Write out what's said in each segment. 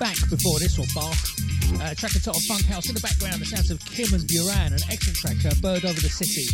Back before this one, Bar. Uh, track of Funkhaus in the background, the sounds of Kim and Buran, an excellent track, uh, Bird Over the City.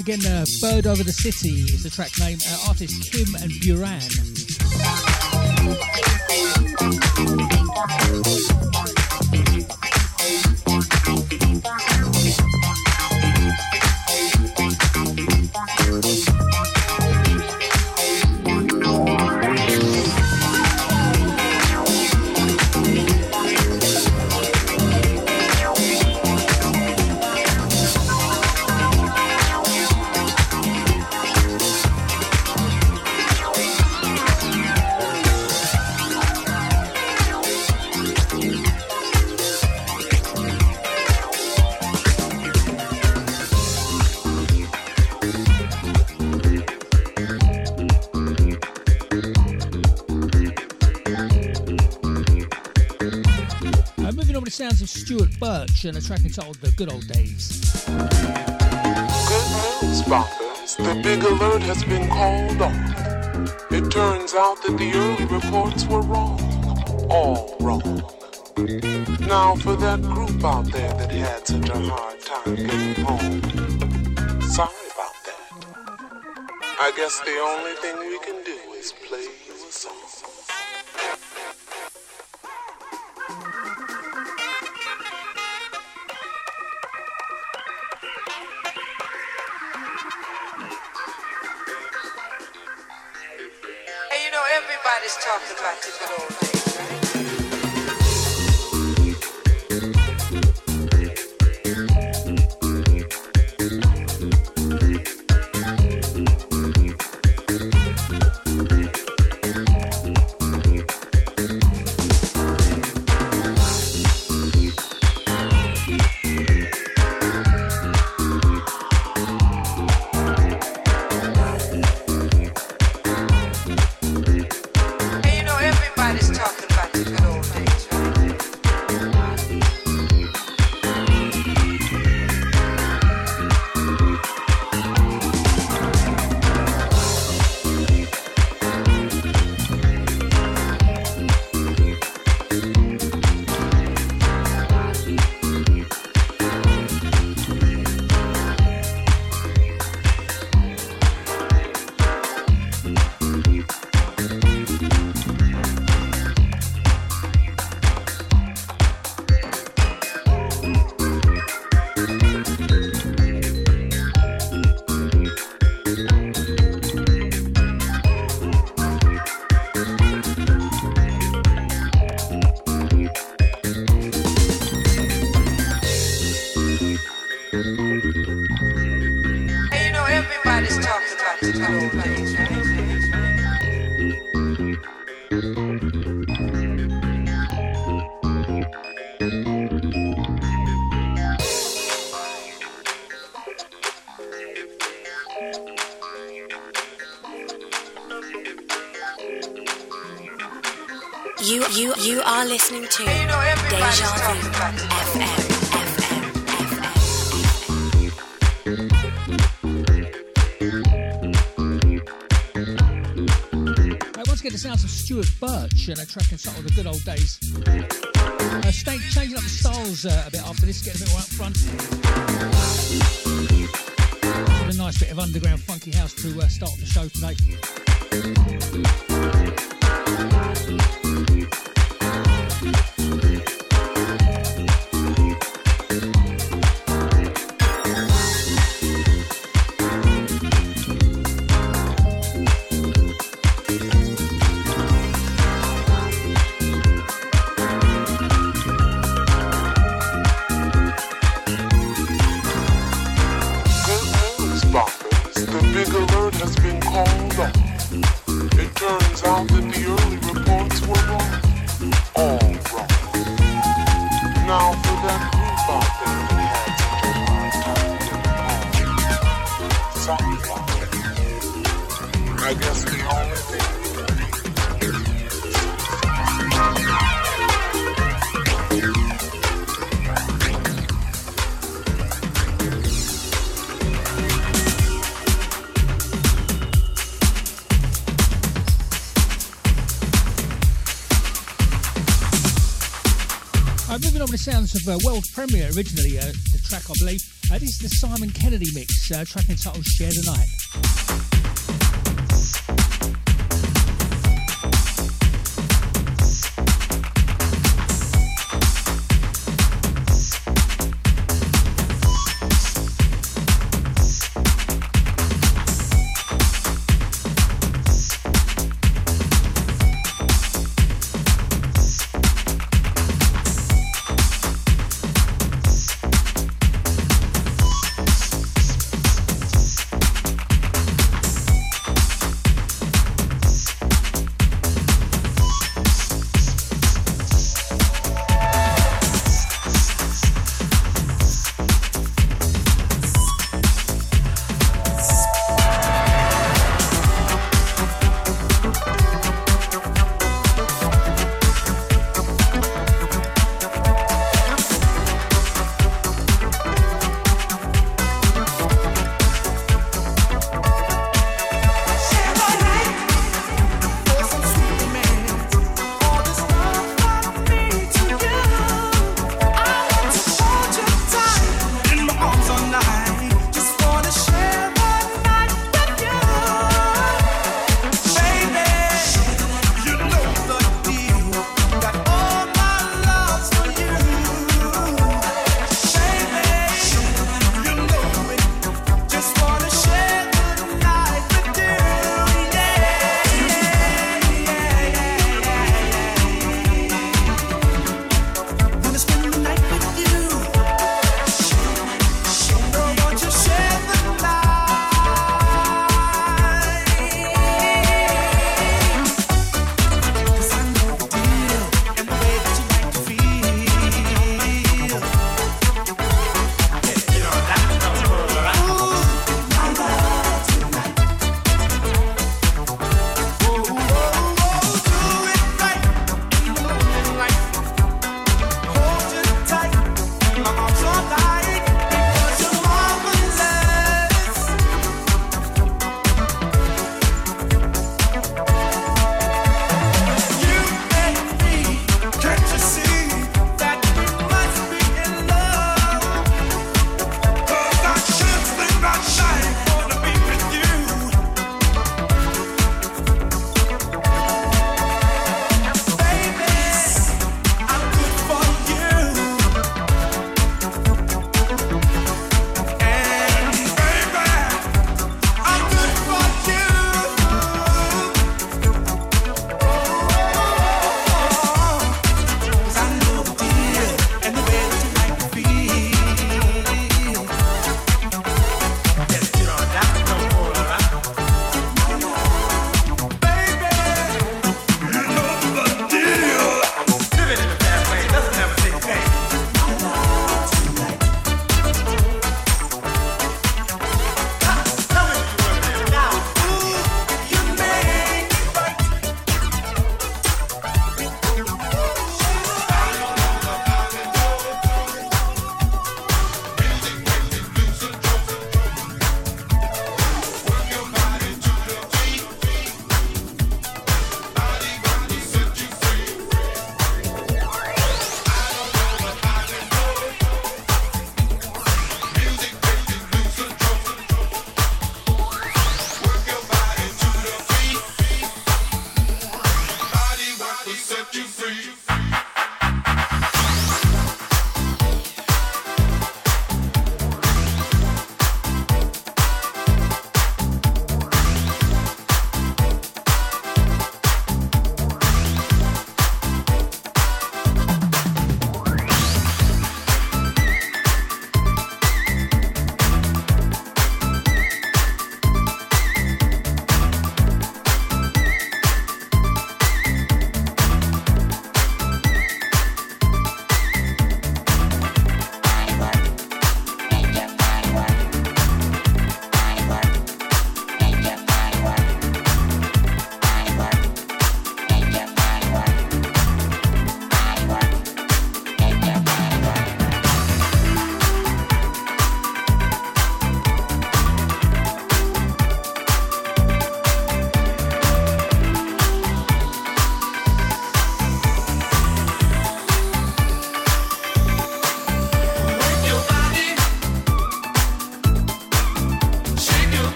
Again, uh, Bird Over the City is the track name. Uh, artist Kim and Buran. Birch and a track entitled The Good Old Days. Good news, Boppers. The big alert has been called off. It turns out that the early reports were wrong. All wrong. Now, for that group out there that had such a hard time getting home, sorry about that. I guess the only thing we Stewart Birch and a track entitled The Good Old Days. Uh, stay, changing up the styles uh, a bit after this, getting a bit more up front. With a nice bit of underground funky house to uh, start the show today. Of uh, world premiere originally, uh, the track I believe. Uh, this is the Simon Kennedy mix, uh, track entitled Share the Night.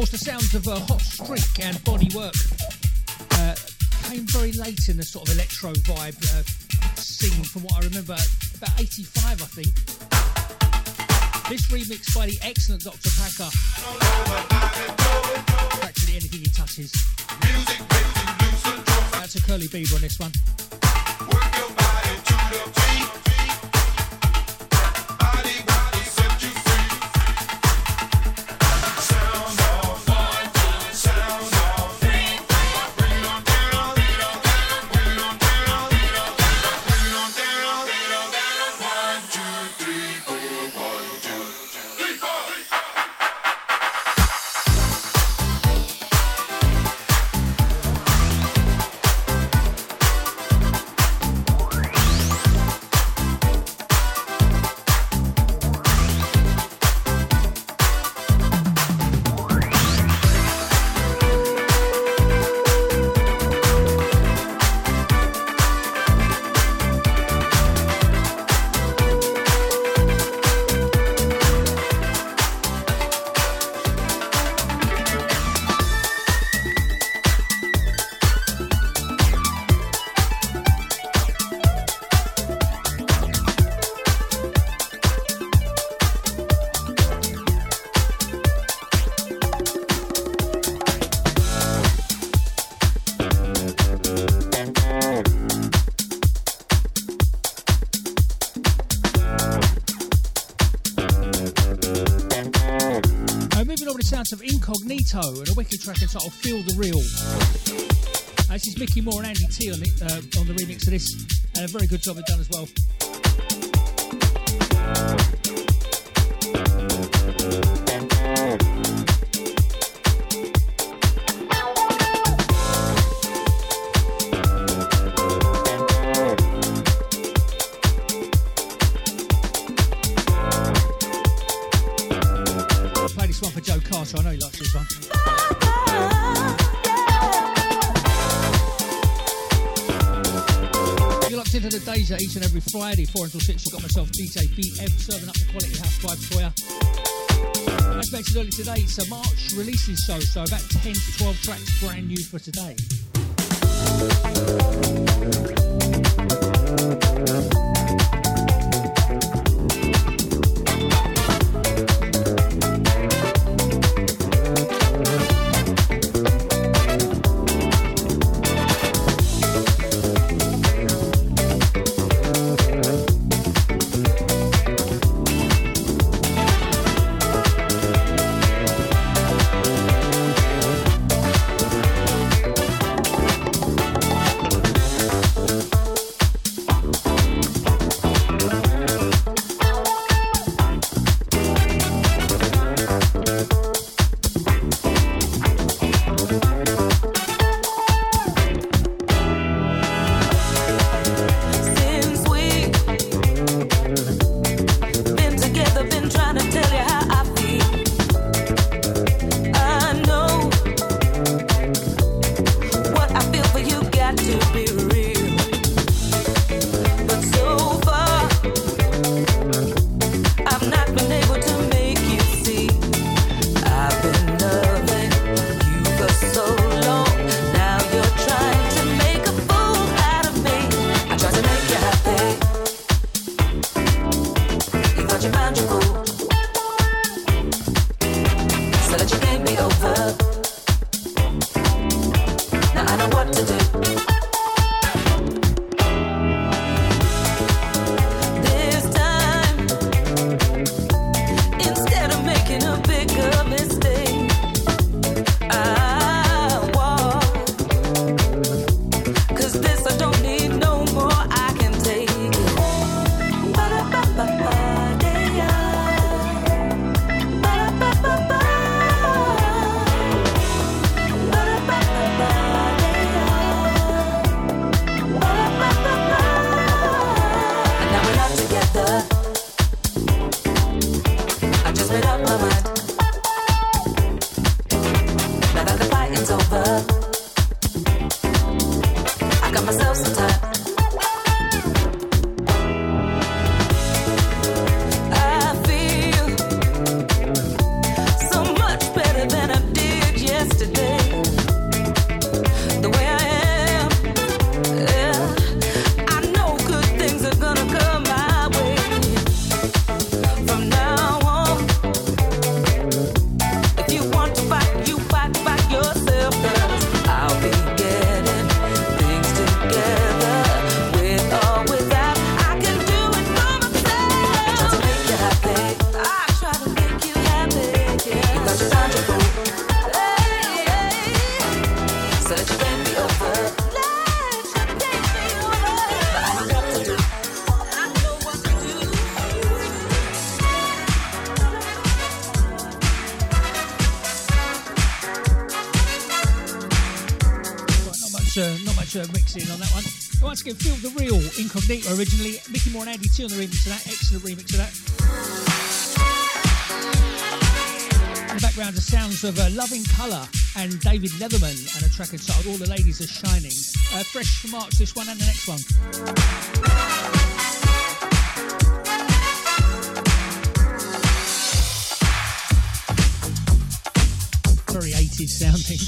Course, the sounds of uh, Hot Streak and Body Work uh, came very late in the sort of electro vibe uh, scene, from what I remember, about 85, I think. This remix by the excellent Dr. Packer. Practically anything he touches. That's a curly beaver on this one. And a wicked track entitled Feel the Real. This is Micky More and Andy Tee on the, uh, on the remix of this, and a very good job they've done as well. Friday, 4 until 6. I've got myself DJ BM serving up the quality house vibes for you. As mentioned earlier today, it's a March releases show, so about 10 to 12 tracks brand new for today. Uh, on that one. Once again, Feel the Real, Incognito originally. Micky More and Andy Tee on the remix of that. Excellent remix of that. In the background, the sounds of uh, Love In Colour and David Leatherman and a track entitled All the Ladies Are Shining. Uh, fresh for March, this one and the next one. very 80s sounding.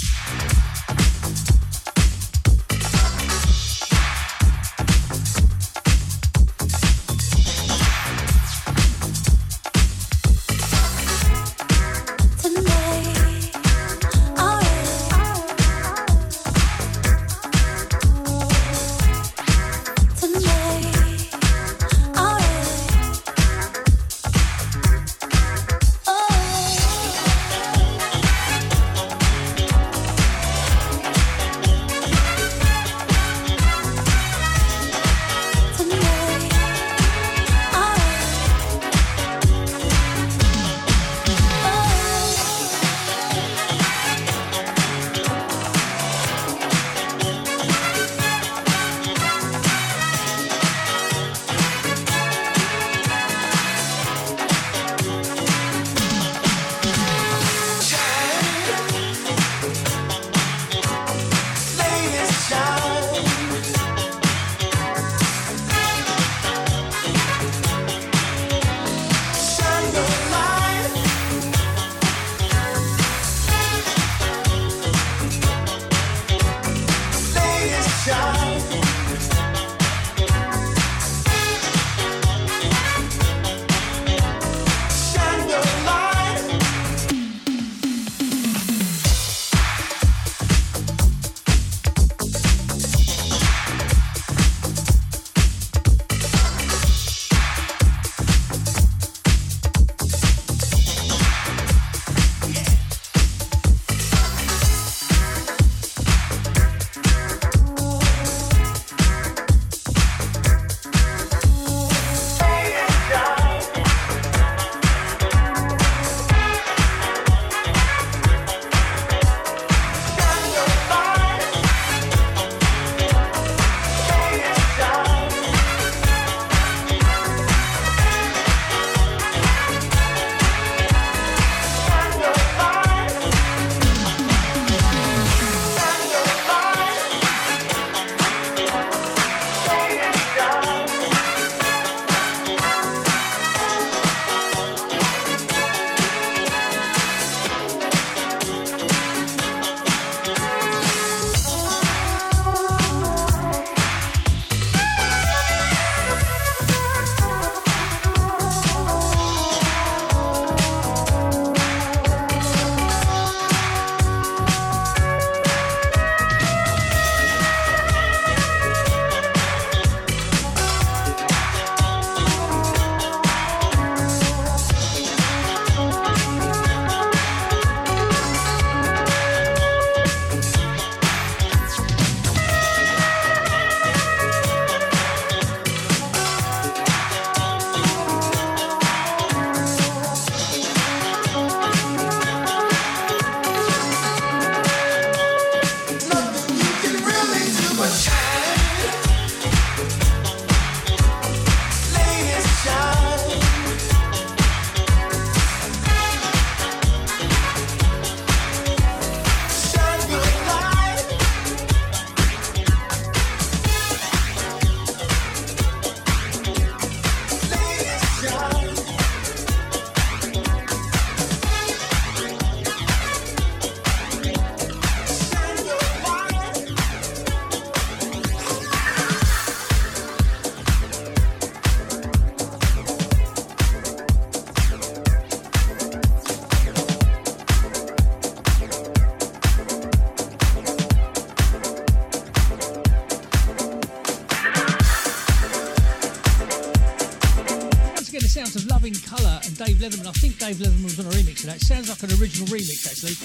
A that. Sounds like an original remix, actually.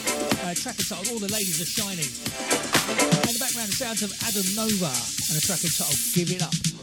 Uh, track entitled All the Ladies Are Shining. In the background, the sounds of Adam Nova and a track entitled Give It Up.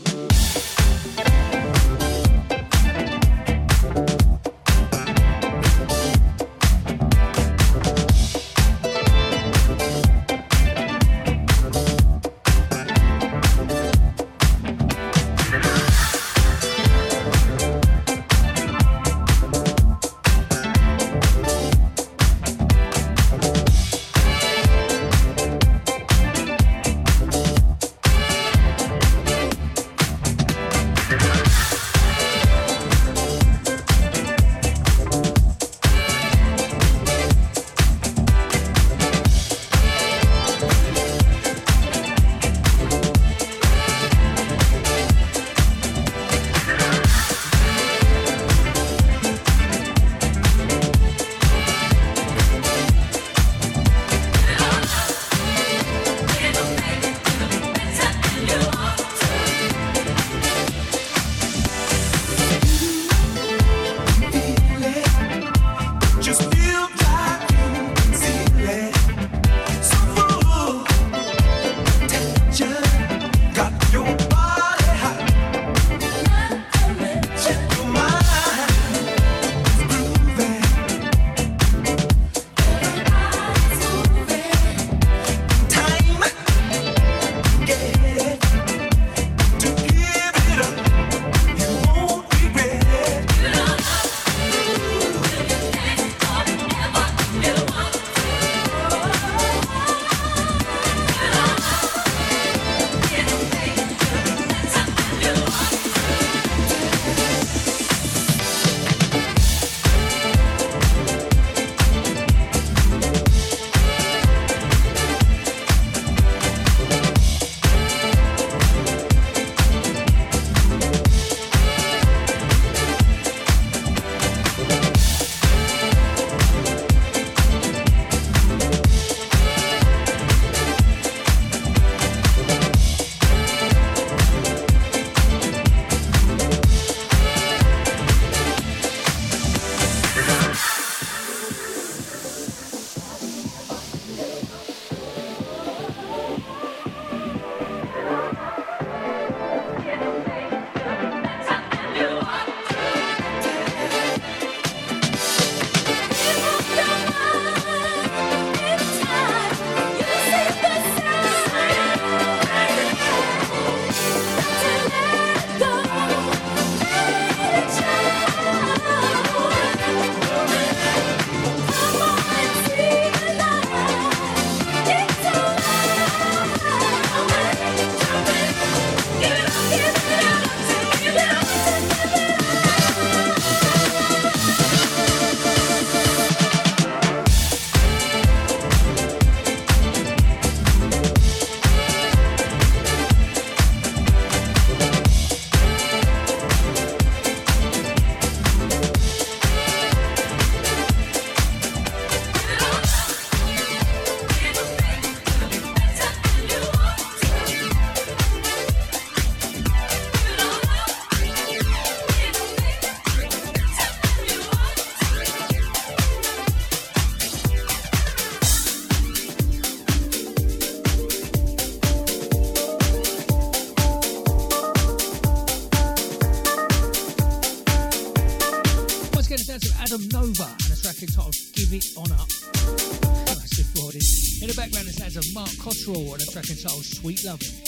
Entitled Sweet Loving.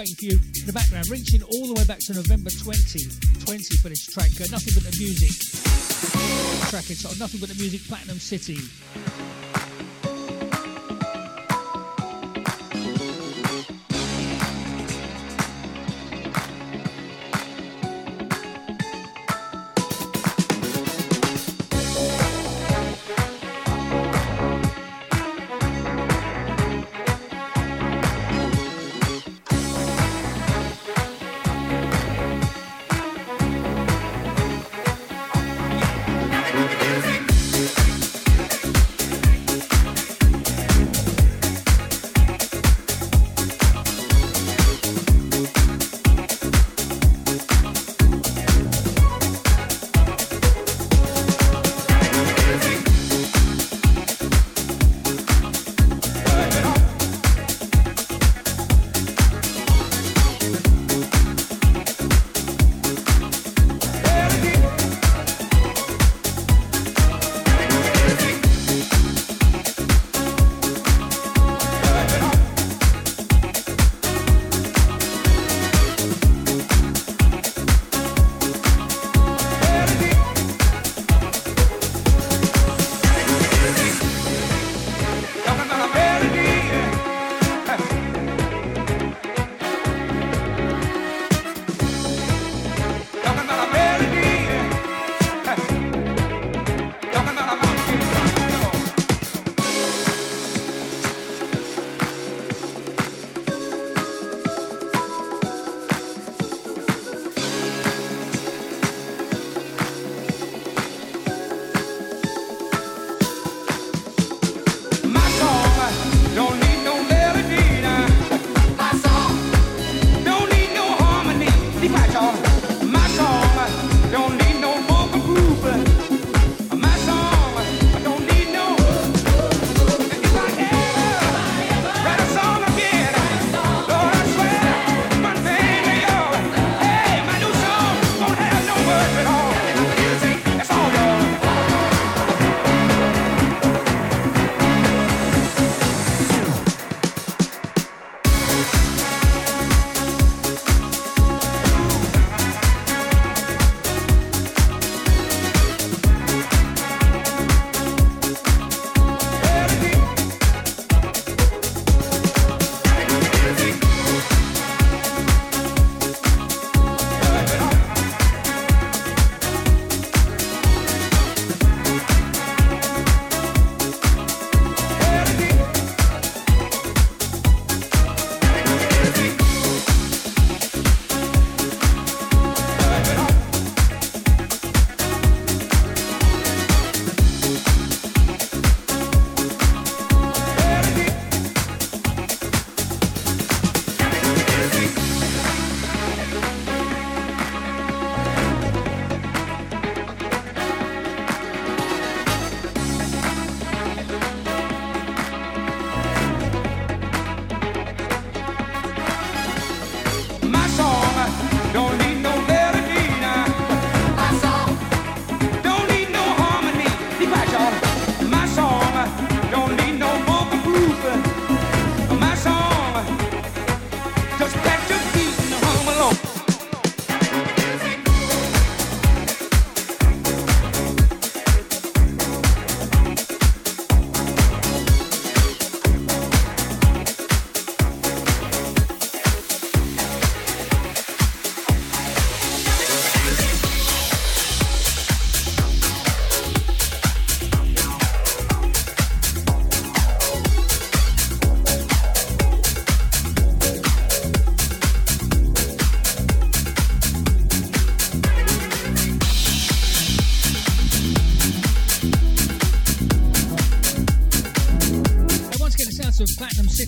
Waiting for You in the background, reaching all the way back to November 2020 for this track. Uh, Nothing But the Music. Track entitled Nothing But the Music Platinum City.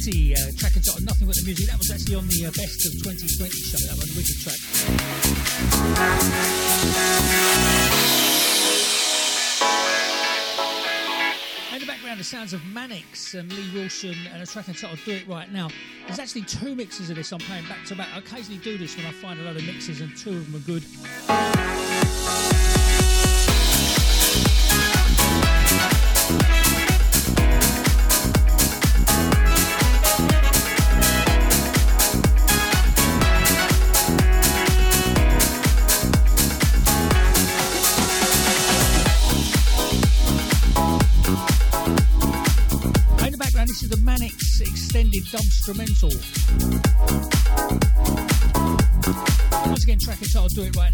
City, uh, track entitled Nothing But the Music. That was actually on the uh, Best of 2020 show. That was a wicked track. In the background, the sounds of Mannix and Lee Wilson and a track entitled Do It Right Now. There's actually two mixes of this I'm playing back to back. I occasionally do this when I find a lot of mixes and two of them are good. dubstrumental. Once again, track entitled Do It Right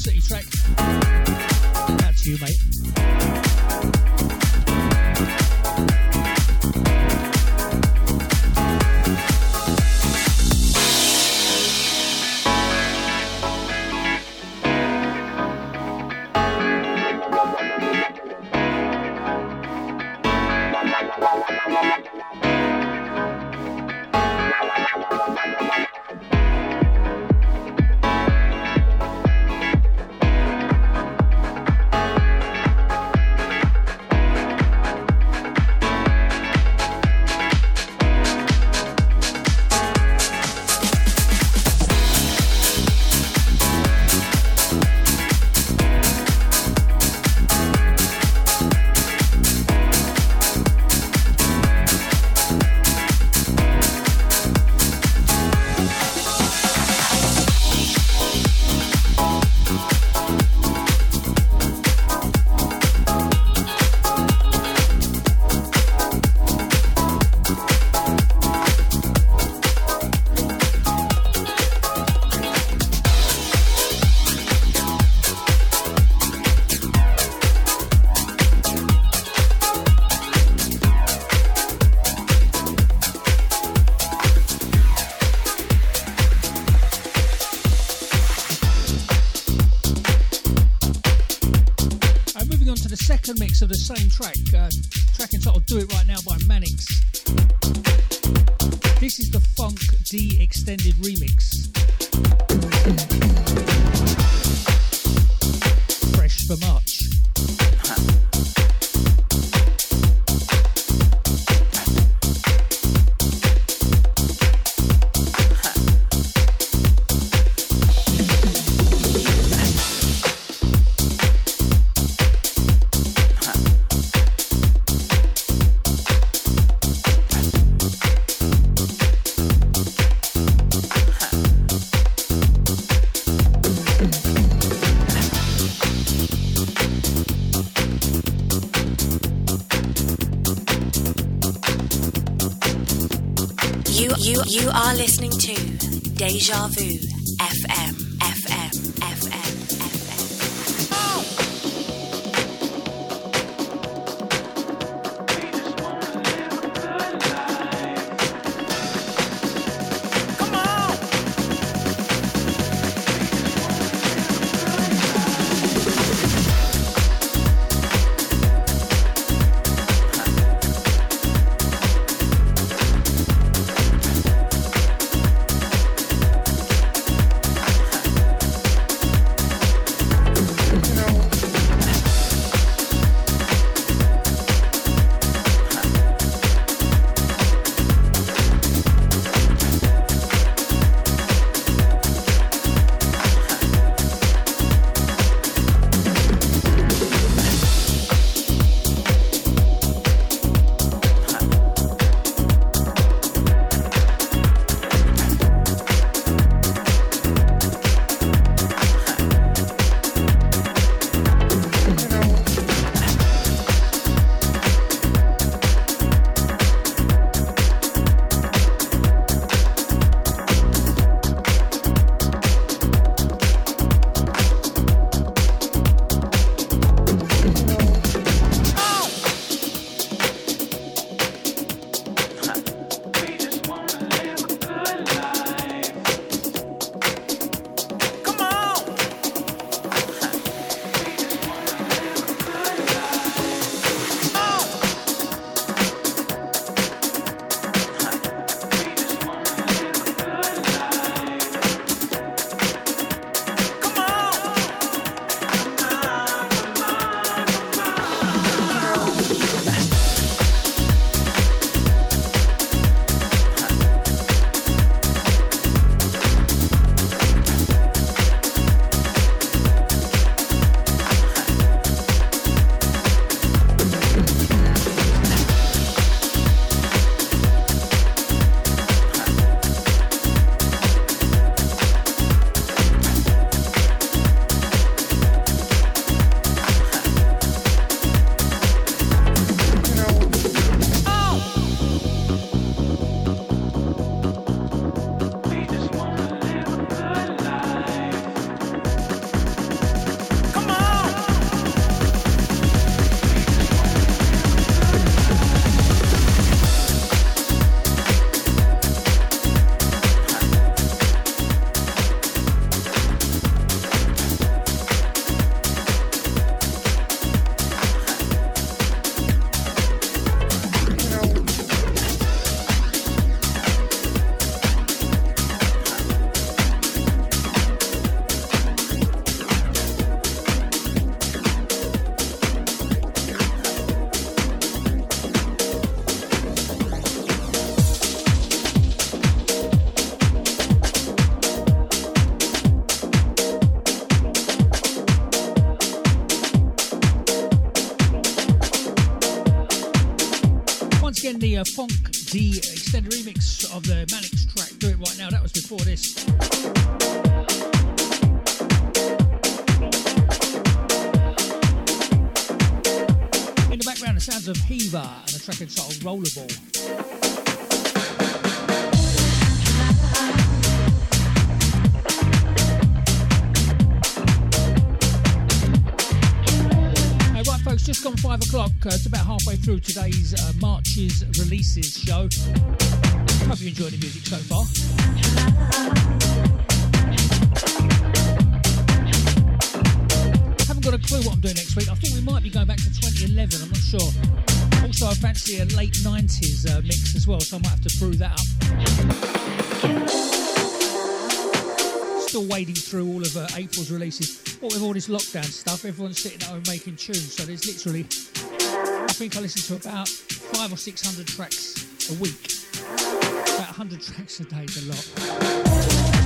city try. Uh, Phonk D extended remix of the Mannix track. Do it right now. That was before this. In the background, the sounds of Hiva and a track entitled Rollerball. O'clock. Uh, it's about halfway through today's uh, March's releases show. Hope you enjoyed the music so far. Haven't got a clue what I'm doing next week. I think we might be going back to 2011. I'm not sure. Also, I fancy a late 90s uh, mix as well, so I might have to brew that up. Still wading through all of uh, April's releases. What with all this lockdown stuff, everyone's sitting at home making tunes, so there's literally, I think I listen to about five or six hundred tracks a week. About 100 tracks a day is a lot.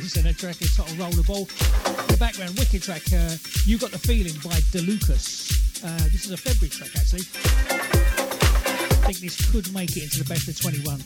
This and a track entitled Rollerball. In the ball. The background, wicked track, uh, You Got the Feeling by Da Lukas. Uh, this is a February track, actually. I think this could make it into the best of 21.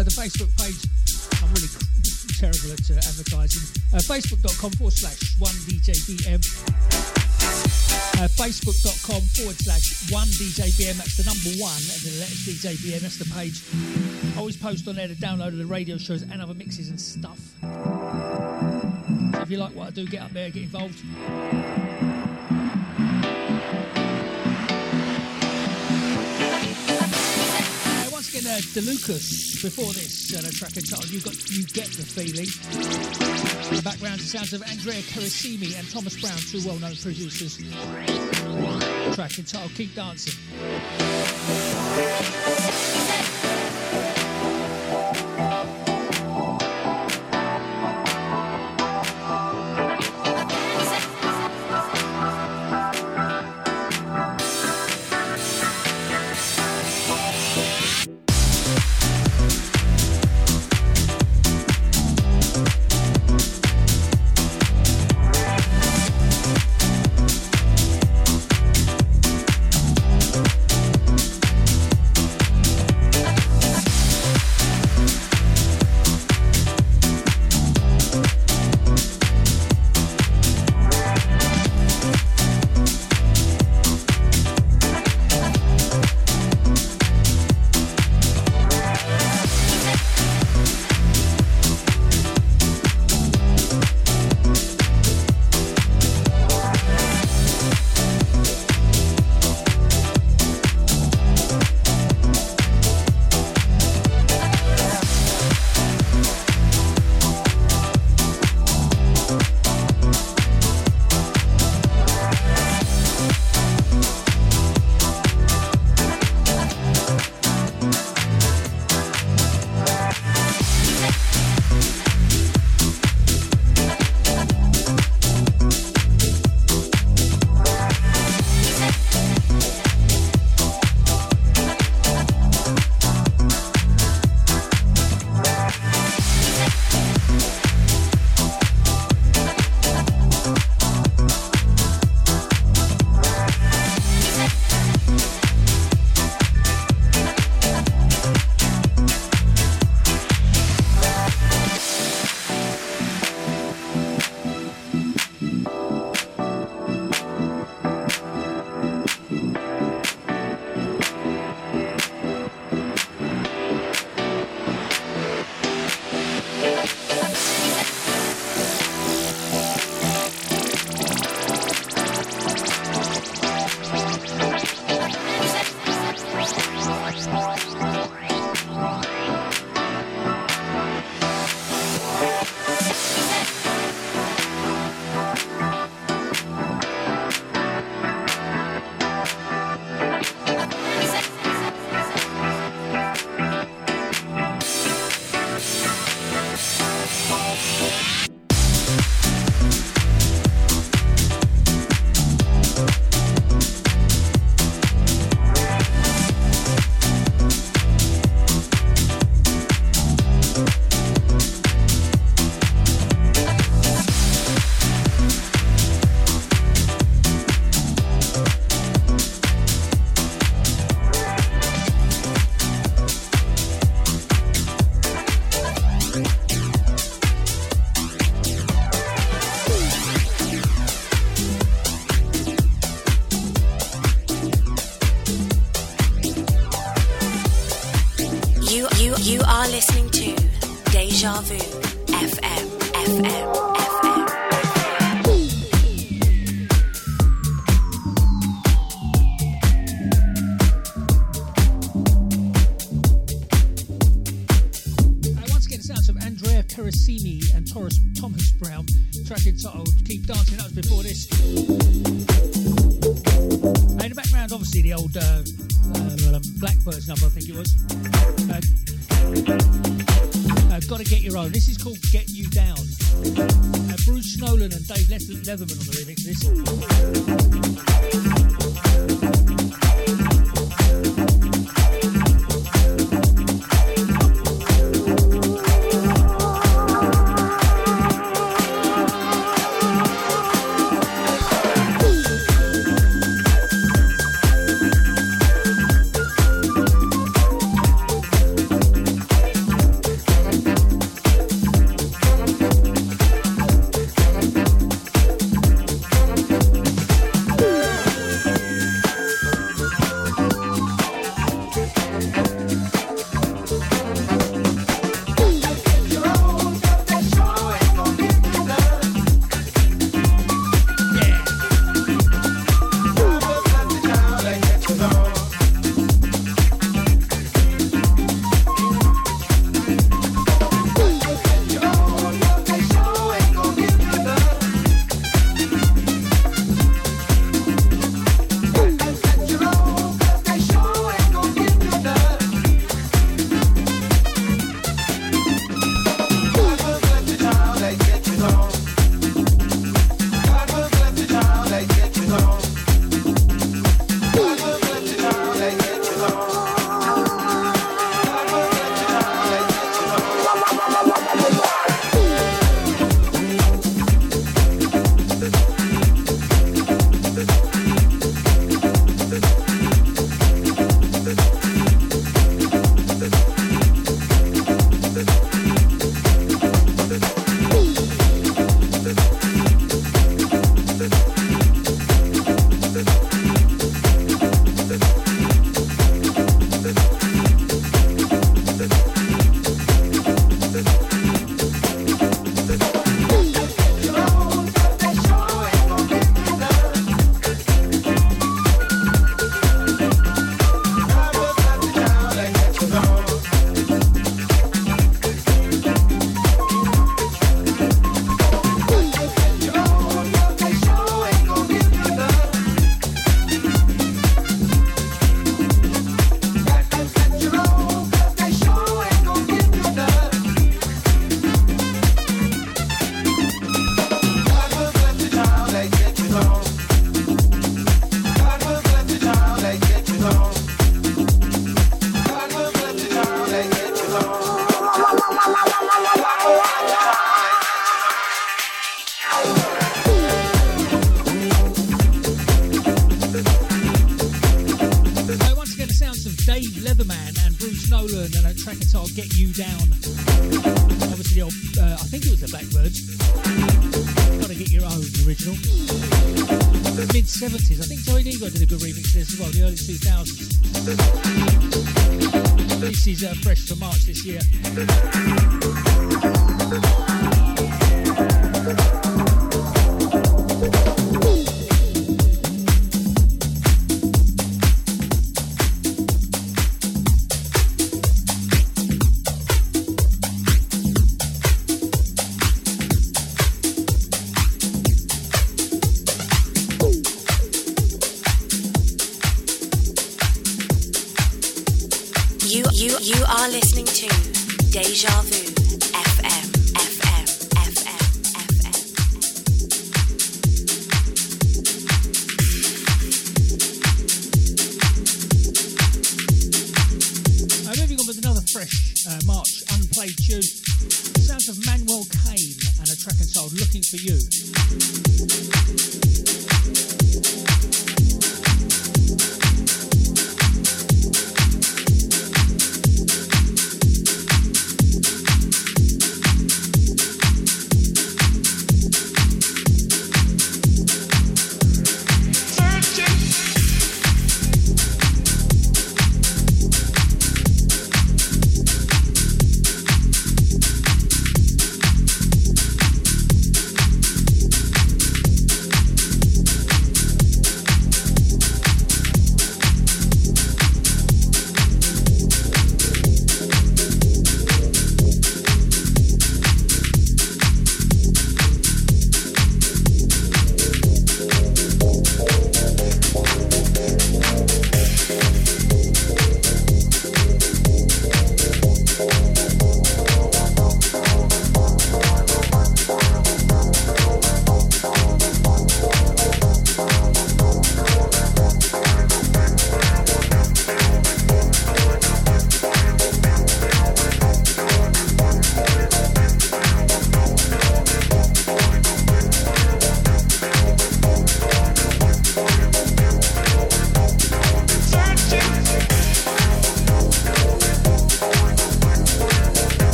Uh, the Facebook page, I'm really terrible at uh, advertising. Uh, Facebook.com forward slash 1DJBM. Uh, Facebook.com forward slash 1DJBM. That's the number one, and the letters DJBM. That's the page. I always post on there the download of the radio shows and other mixes and stuff. So if you like what I do, get up there, get involved. Da Lukas, before this, uh, track entitled You, Got, you Get the Feeling. In the background, sounds of Andrea Carissimi and Thomas Brown, two well known producers. Track entitled Keep Dancing.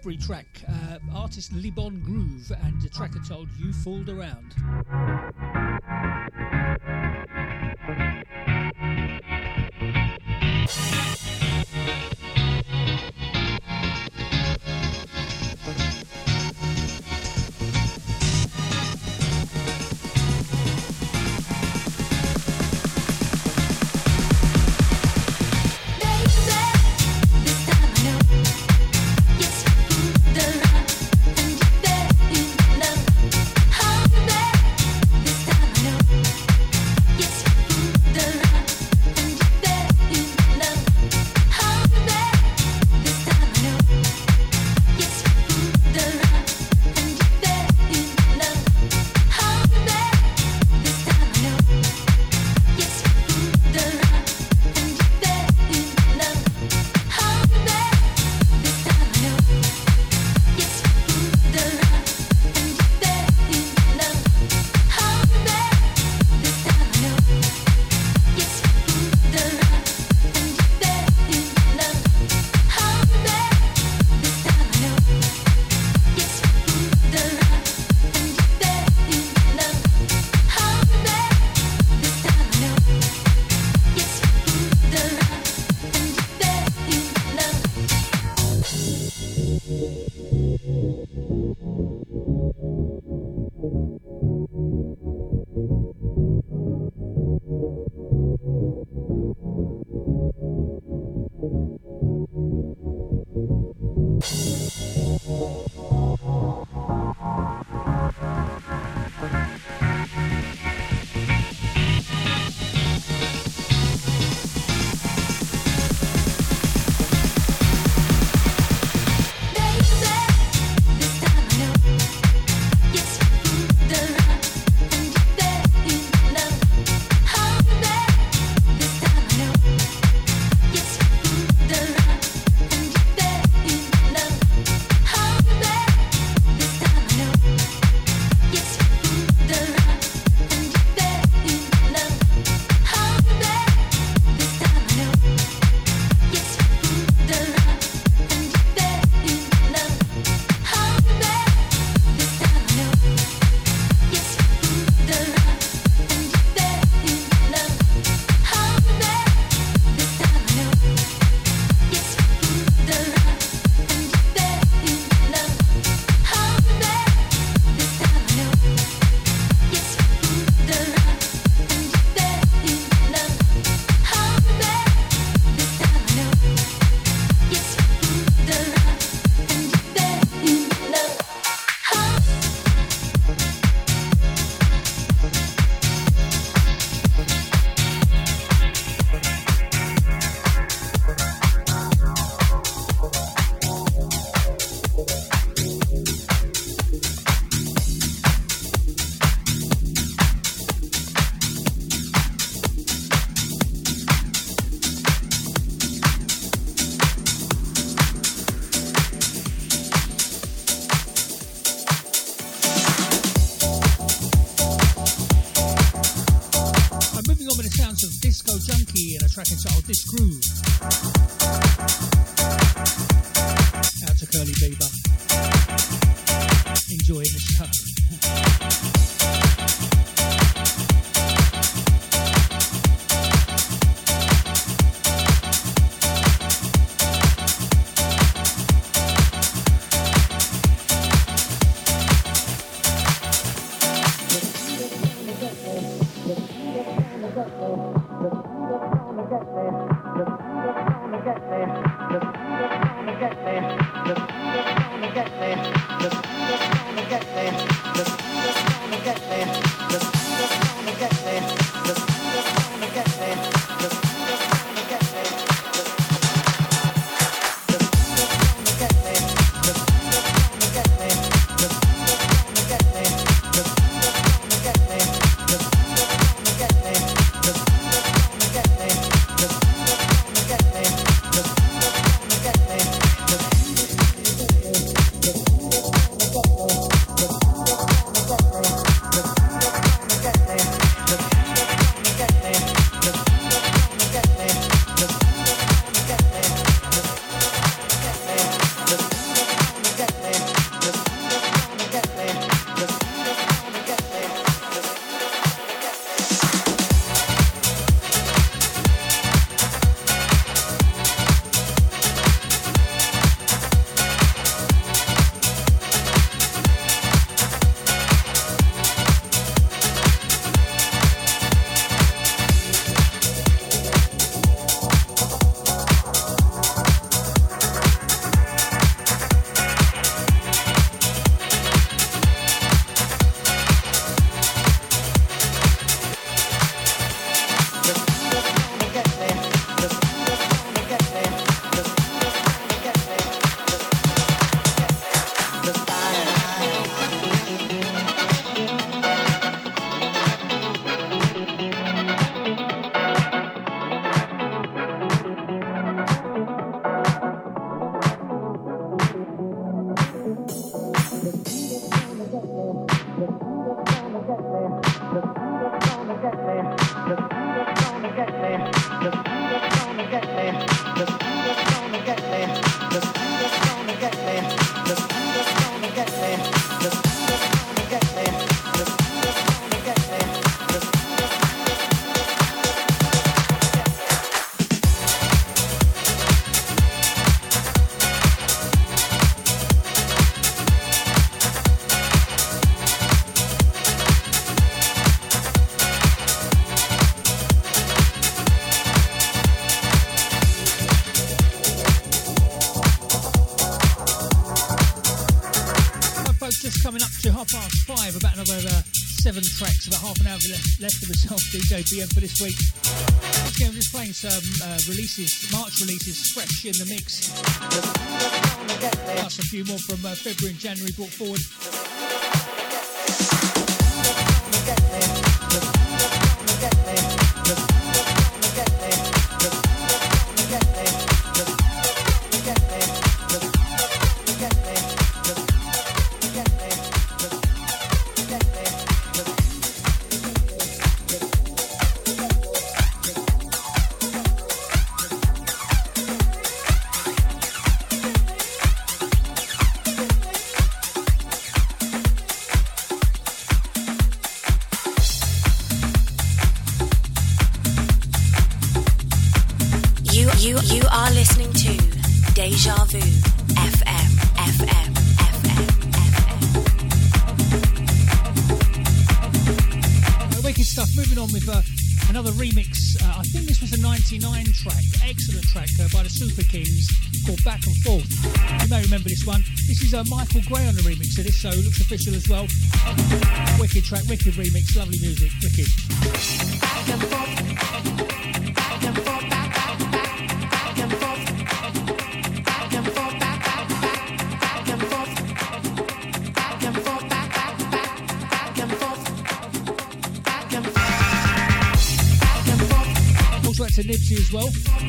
February track, uh, artist Le Bon Groove, and the track entitled You Fooled Around. Seven tracks, about half an hour left, left of myself, DJ BM, for this week. Okay, I'm just playing some uh, releases, March releases, fresh in the mix. Plus a few more from uh, February and January brought forward. This, so it looks official as well. Wicked track, wicked remix, lovely music, wicked. To as well.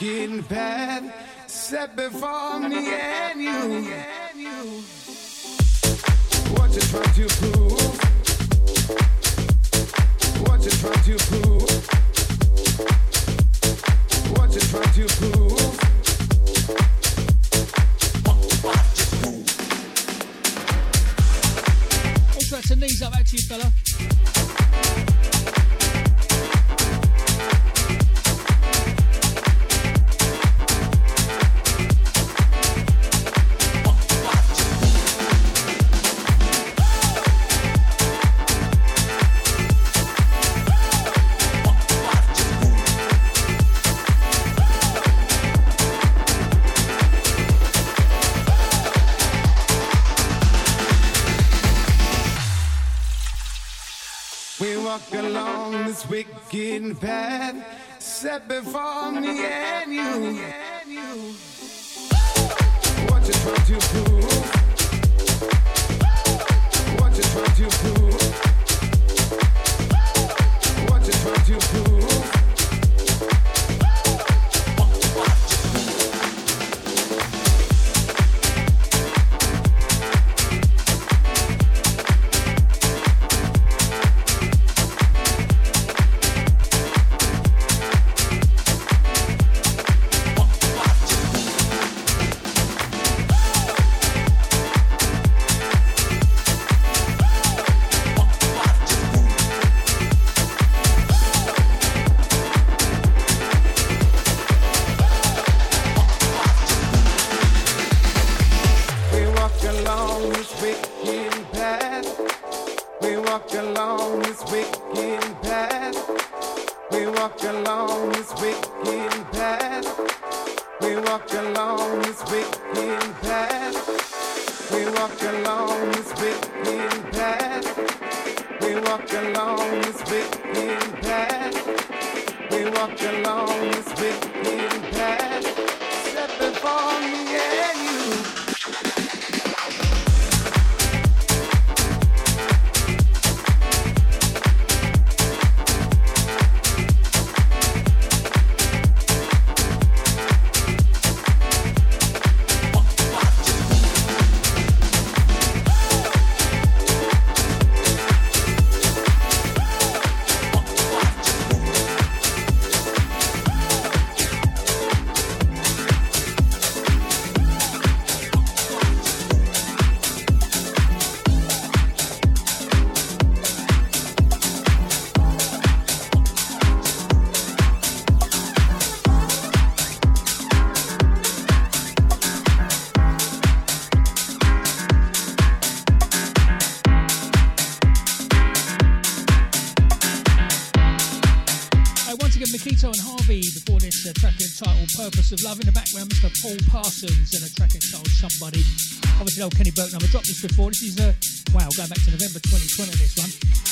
Wicked path set before me and you. What you trying to prove? What you trying to prove? What you trying to prove? Also, that's a knees up to you, fella. Wicked path set before me and you. What you trying to prove? What you trying to prove? What you trying to prove? Uh, track entitled Purpose of Love. In the background, Mr. Paul Parsons and a track entitled Somebody. Obviously, old Kenny Burke number dropped this before. This is, a, wow, going back to November 2020, this one.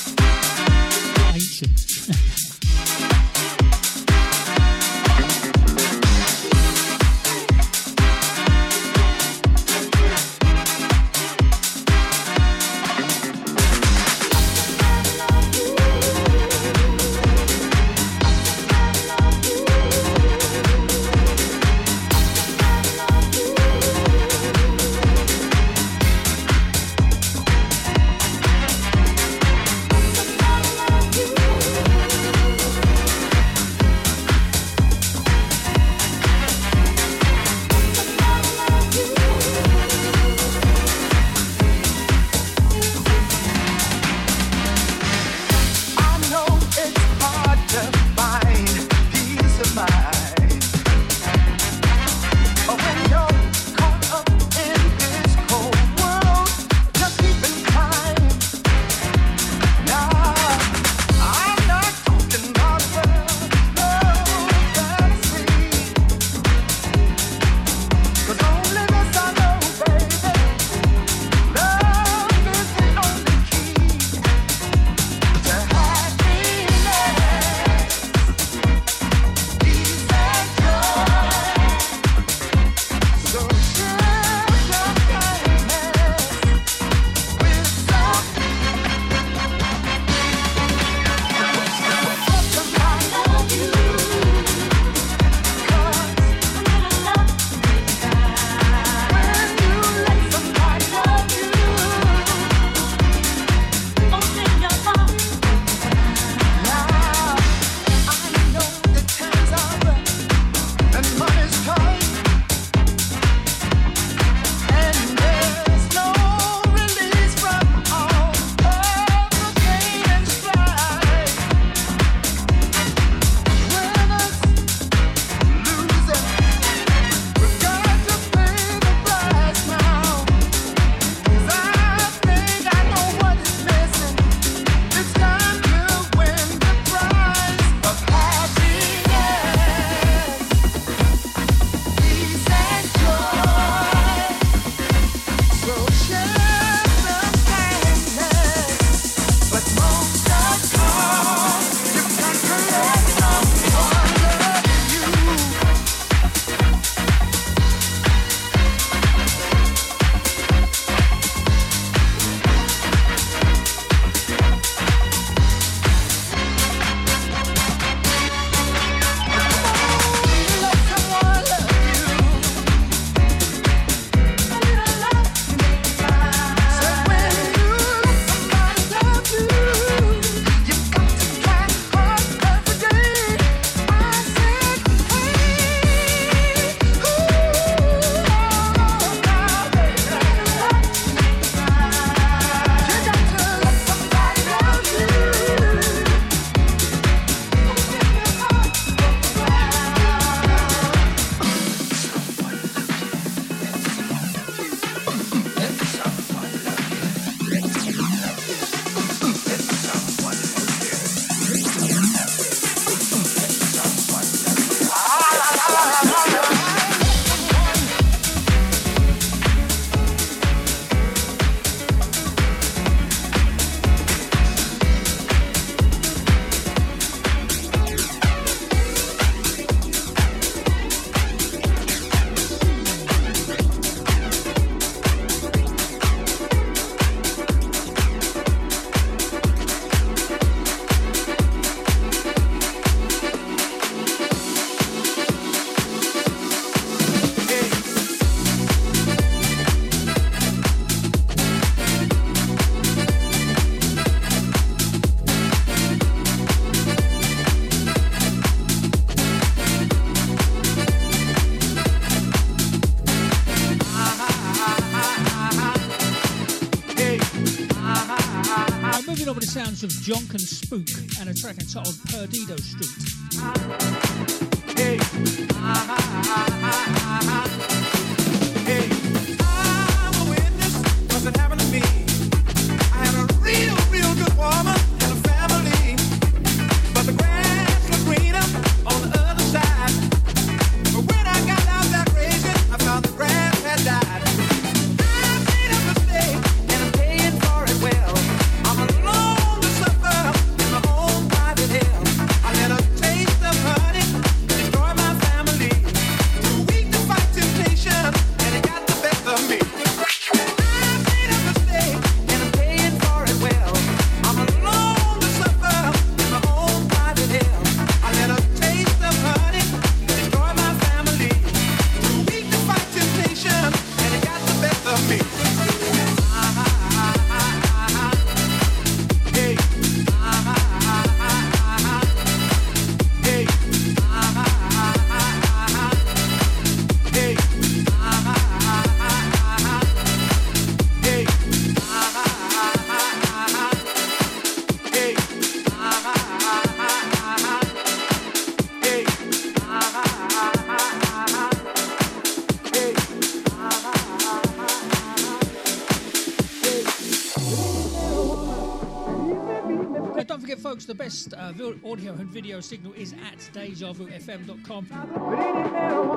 audio and video signal is at DejaVuFM.com.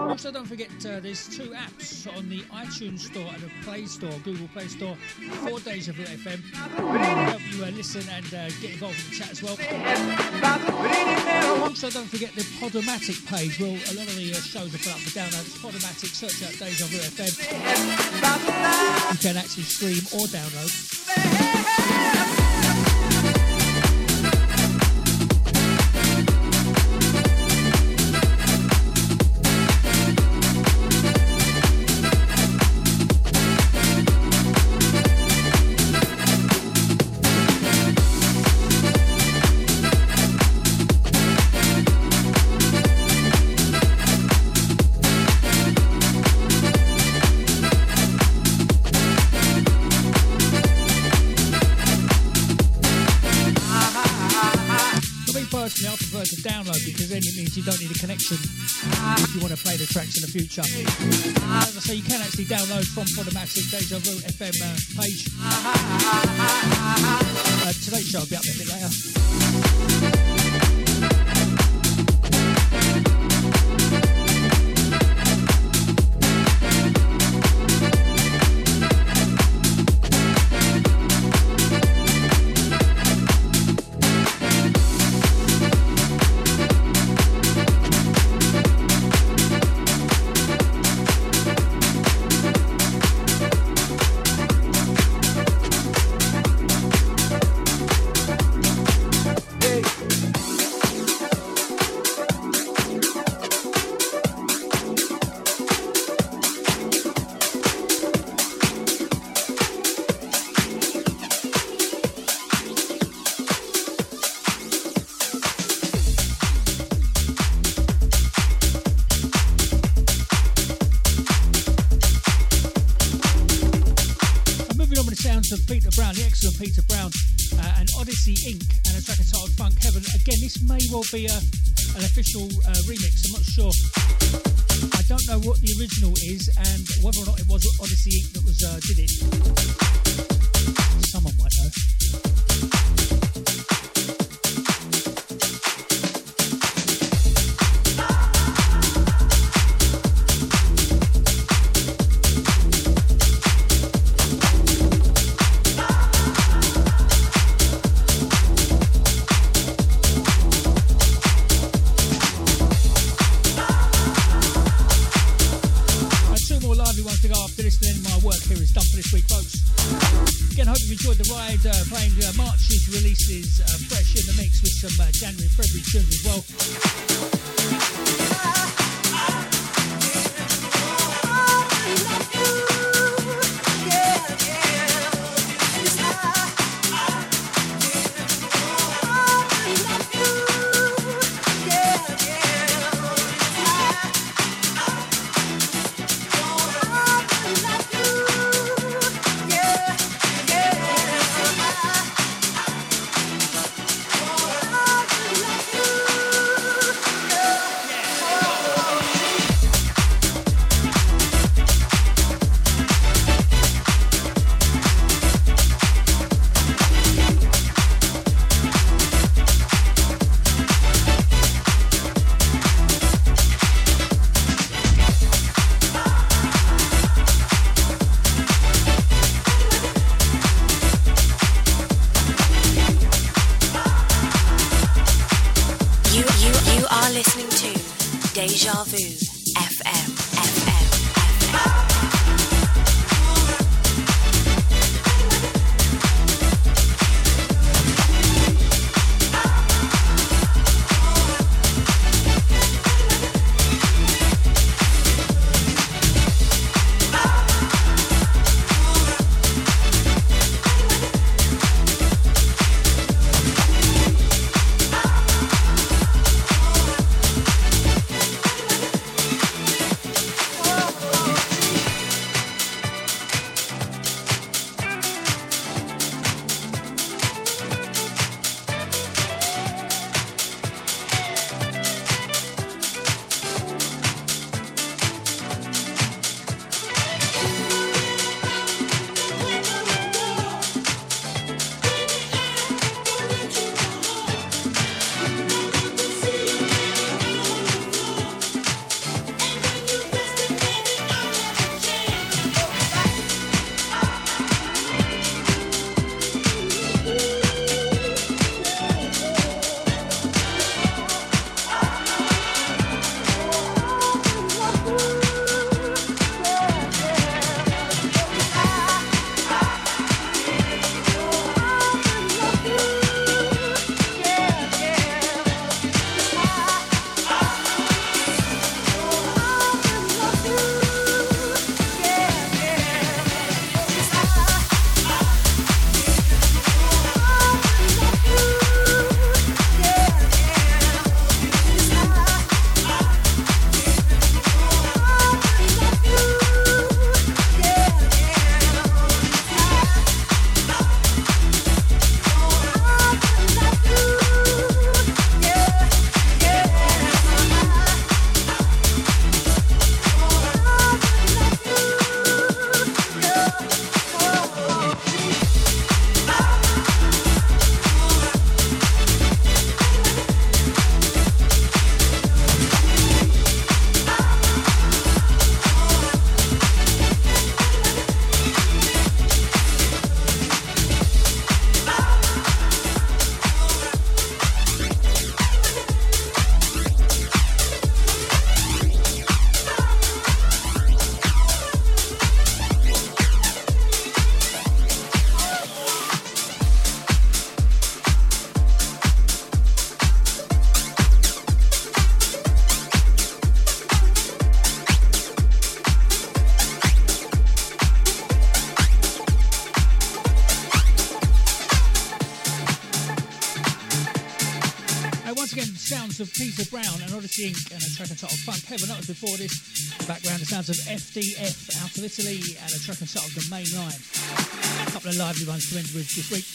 Also, don't forget uh, there's two apps on the iTunes Store and the Play Store, Google Play Store, for Deja Vu FM. Help you uh, listen and uh, get involved in the chat as well. Also, don't forget the Podomatic page. Well, a lot of the uh, shows are put up for it's Podomatic, search out Deja Vu FM. You can actually stream or download. special uh, Odyssey Inc. and a track entitled Funk Heaven. That was before this. Background, the sounds of FDF out of Italy and a track entitled The Main Line. A couple of lively ones to end with this week.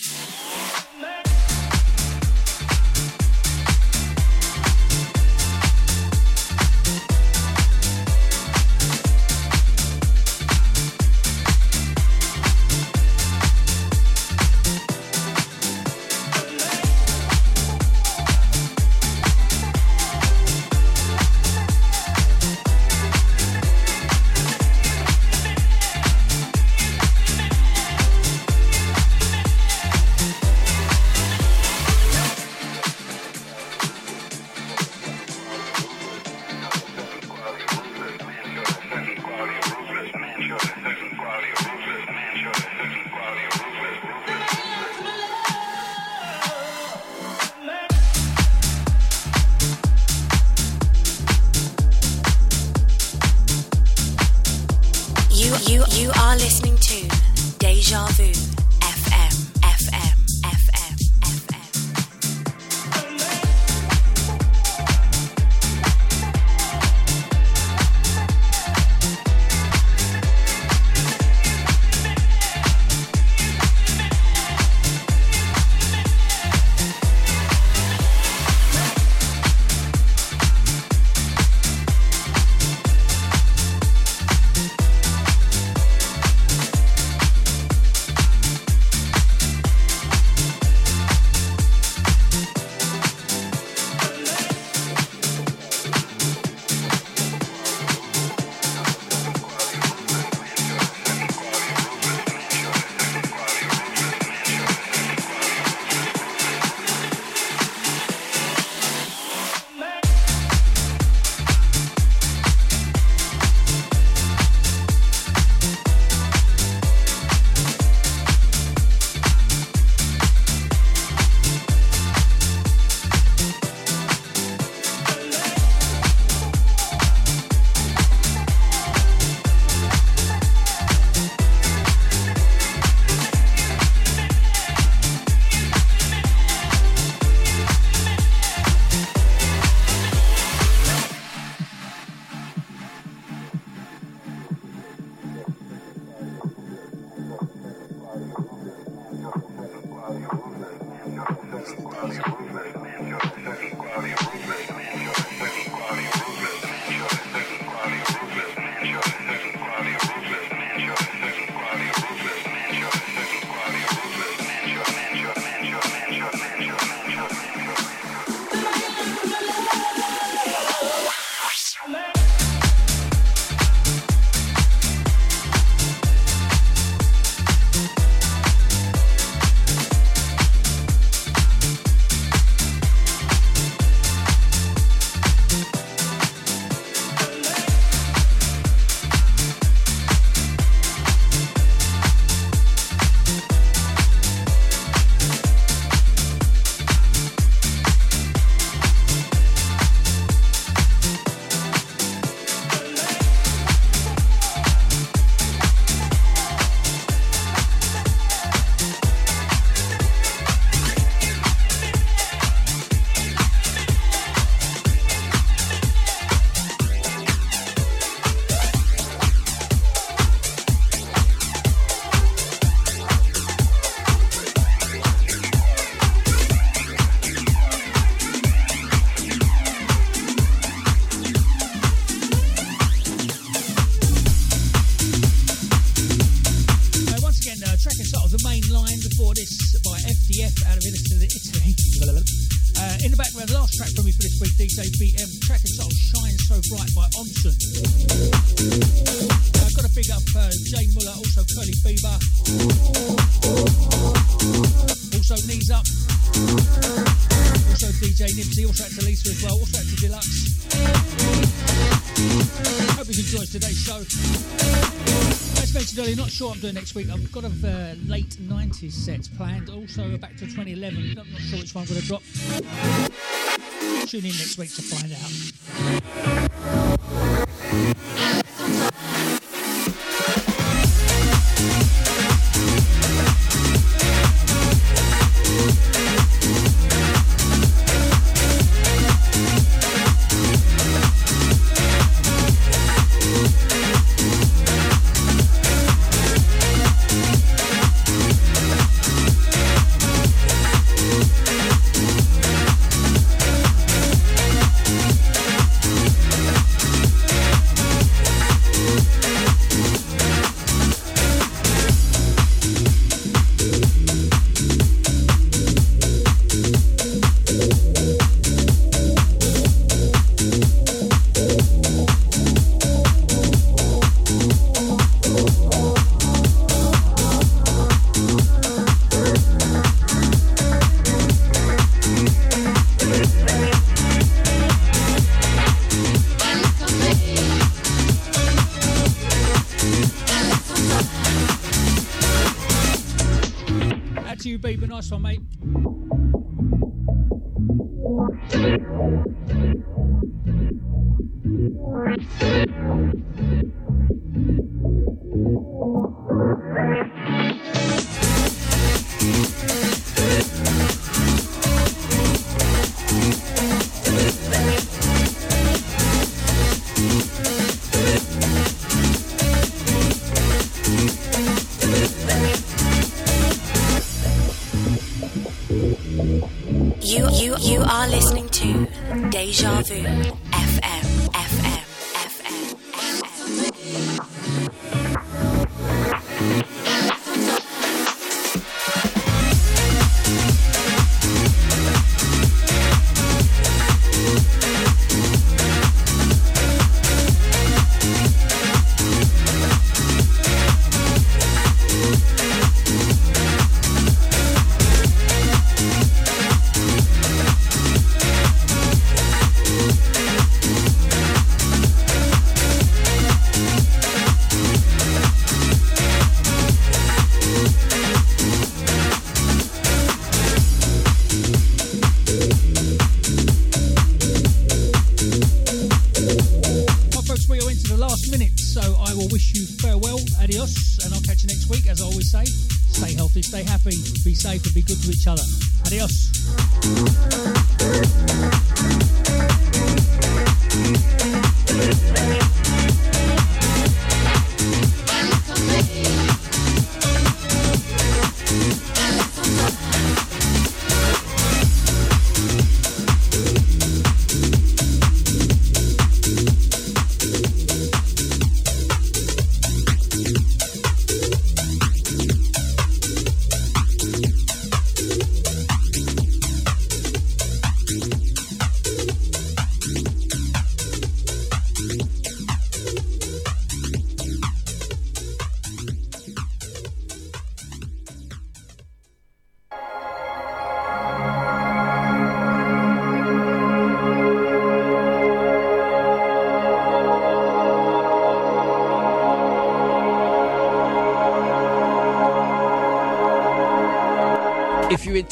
Sure what I'm doing next week. I've got a uh, late 90s set planned, also back to 2011. I'm not sure which one I'm going to drop. Tune in next week to find out.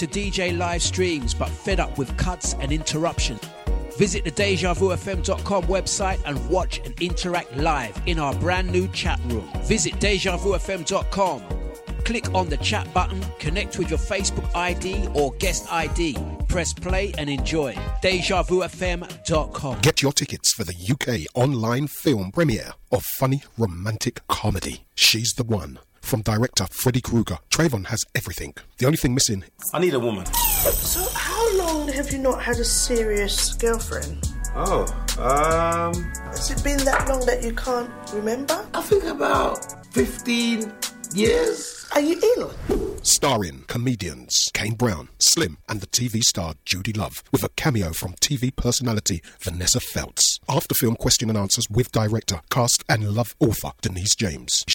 If DJ live streams but fed up with cuts and interruptions, visit the DejaVuFM.com website and watch and interact live in our brand new chat room. Visit DejaVuFM.com. Click on the chat button, connect with your Facebook ID or guest ID. Press play and enjoy. DejaVuFM.com. Get your tickets for the UK online film premiere of funny romantic comedy. She's the one. From director Freddy Krueger, Trayvon has everything. The only thing missing I need a woman. So, how long have you not had a serious girlfriend? Oh, um, Has it been that long that you can't remember? I think about 15 years. Are you ill? starring comedians Kane Brown, Slim, and the TV star Judi Love, with a cameo from TV personality Vanessa Feltz. After film question and answers with director, cast, and love author Denise James.